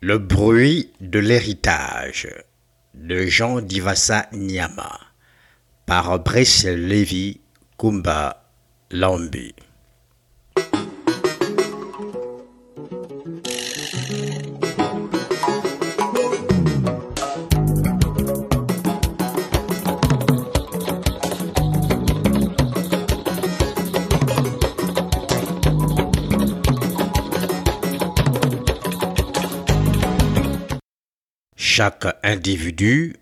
Le bruit de l'héritage de Jean Divasa Nyama par Brice Lévy Kumba Lambi. Chaque individu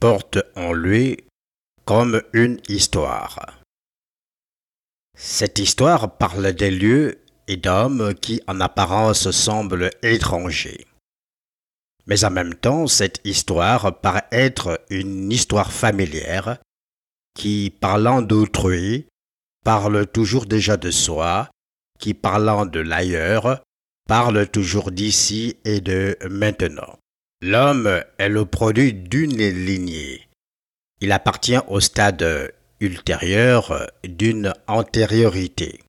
porte en lui comme une histoire. Cette histoire parle des lieux et d'hommes qui en apparence semblent étrangers. Mais en même temps, cette histoire paraît être une histoire familière qui, parlant d'autrui, parle toujours déjà de soi, qui, parlant de l'ailleurs, parle toujours d'ici et de maintenant. L'homme est le produit d'une lignée. Il appartient au stade ultérieur d'une antériorité.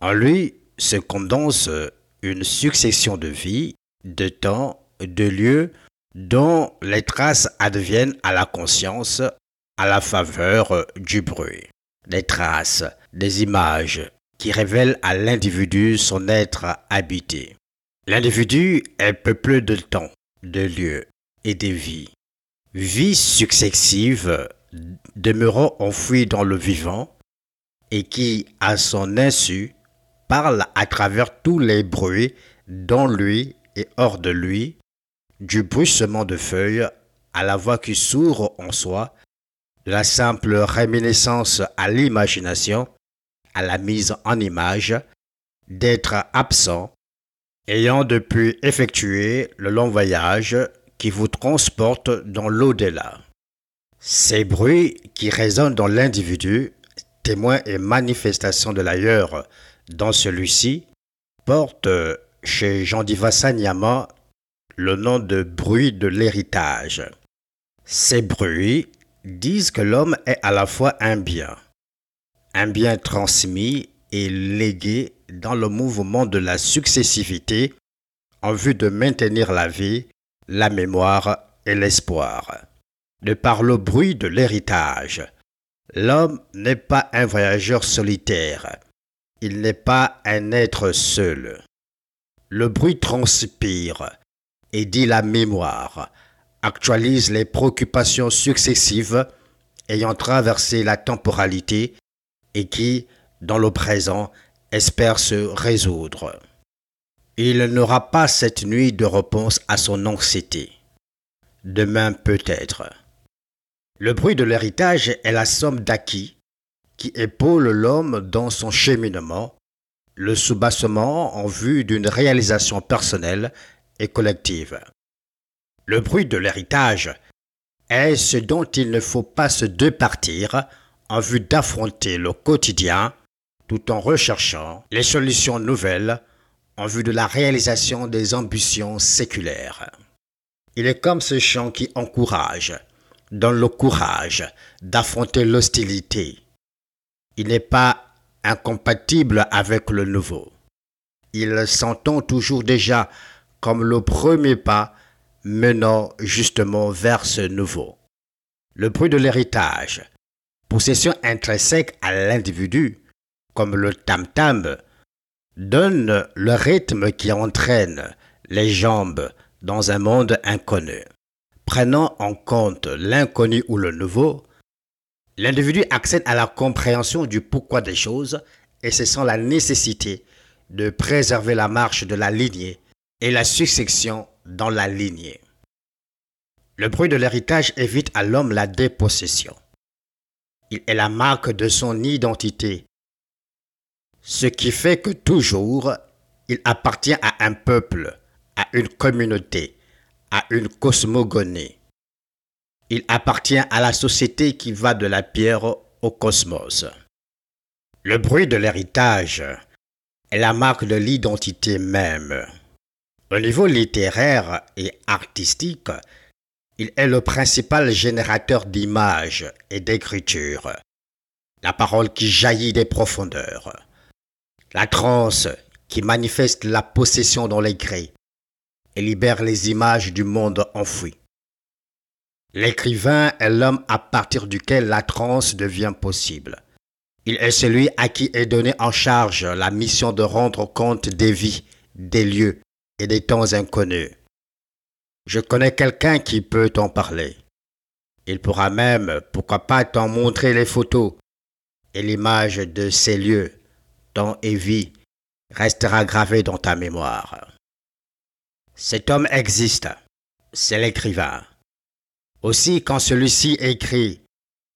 En lui se condense une succession de vies, de temps, de lieux dont les traces adviennent à la conscience à la faveur du bruit. Des traces, des images qui révèlent à l'individu son être habité. L'individu est peuplé de temps, de lieux et de vies. Vies successives demeurant enfouies dans le vivant et qui, à son insu, parle à travers tous les bruits dans lui et hors de lui, du bruissement de feuilles à la voix qui s'ouvre en soi, la simple réminiscence à l'imagination, à la mise en image, d'être absent, ayant depuis effectué le long voyage qui vous transporte dans l'au-delà. Ces bruits qui résonnent dans l'individu, témoins et manifestations de l'ailleurs dans celui-ci, portent chez Jean Nyama le nom de bruit de l'héritage. Ces bruits disent que l'homme est à la fois un bien, un bien transmis légué dans le mouvement de la successivité en vue de maintenir la vie, la mémoire et l'espoir. De par le bruit de l'héritage, l'homme n'est pas un voyageur solitaire, il n'est pas un être seul. Le bruit transpire et dit la mémoire, actualise les préoccupations successives ayant traversé la temporalité et qui, dans le présent, espèrent se résoudre. Il n'aura pas cette nuit de réponse à son anxiété. Demain peut-être. Le bruit de l'héritage est la somme d'acquis qui épaule l'homme dans son cheminement, le soubassement en vue d'une réalisation personnelle et collective. Le bruit de l'héritage est ce dont il ne faut pas se départir en vue d'affronter le quotidien tout en recherchant les solutions nouvelles en vue de la réalisation des ambitions séculaires. Il est comme ce chant qui encourage, donne le courage d'affronter l'hostilité. Il n'est pas incompatible avec le nouveau. Il s'entend toujours déjà comme le premier pas menant justement vers ce nouveau. Le bruit de l'héritage, possession intrinsèque à l'individu, comme le tam-tam, donne le rythme qui entraîne les jambes dans un monde inconnu. Prenant en compte l'inconnu ou le nouveau, l'individu accède à la compréhension du pourquoi des choses et se sent la nécessité de préserver la marche de la lignée et la succession dans la lignée. Le bruit de l'héritage évite à l'homme la dépossession. Il est la marque de son identité ce qui fait que toujours, il appartient à un peuple, à une communauté, à une cosmogonie. Il appartient à la société qui va de la pierre au cosmos. Le bruit de l'héritage est la marque de l'identité même. Au niveau littéraire et artistique, il est le principal générateur d'images et d'écriture. La parole qui jaillit des profondeurs la transe qui manifeste la possession dans les grès, et libère les images du monde enfoui. L'écrivain est l'homme à partir duquel la transe devient possible. Il est celui à qui est donné en charge la mission de rendre compte des vies, des lieux et des temps inconnus. Je connais quelqu'un qui peut t'en parler. Il pourra même, pourquoi pas, t'en montrer les photos et l'image de ces lieux, temps et vie, restera gravée dans ta mémoire. Cet homme existe, c'est l'écrivain. Aussi, quand celui-ci écrit,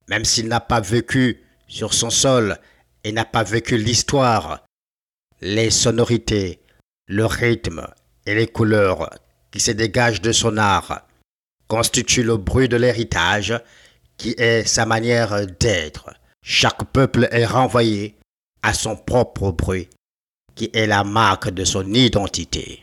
même s'il n'a pas vécu sur son sol et n'a pas vécu l'histoire, les sonorités, le rythme et les couleurs qui se dégagent de son art constituent le bruit de l'héritage qui est sa manière d'être. Chaque peuple est renvoyé à son propre bruit qui est la marque de son identité.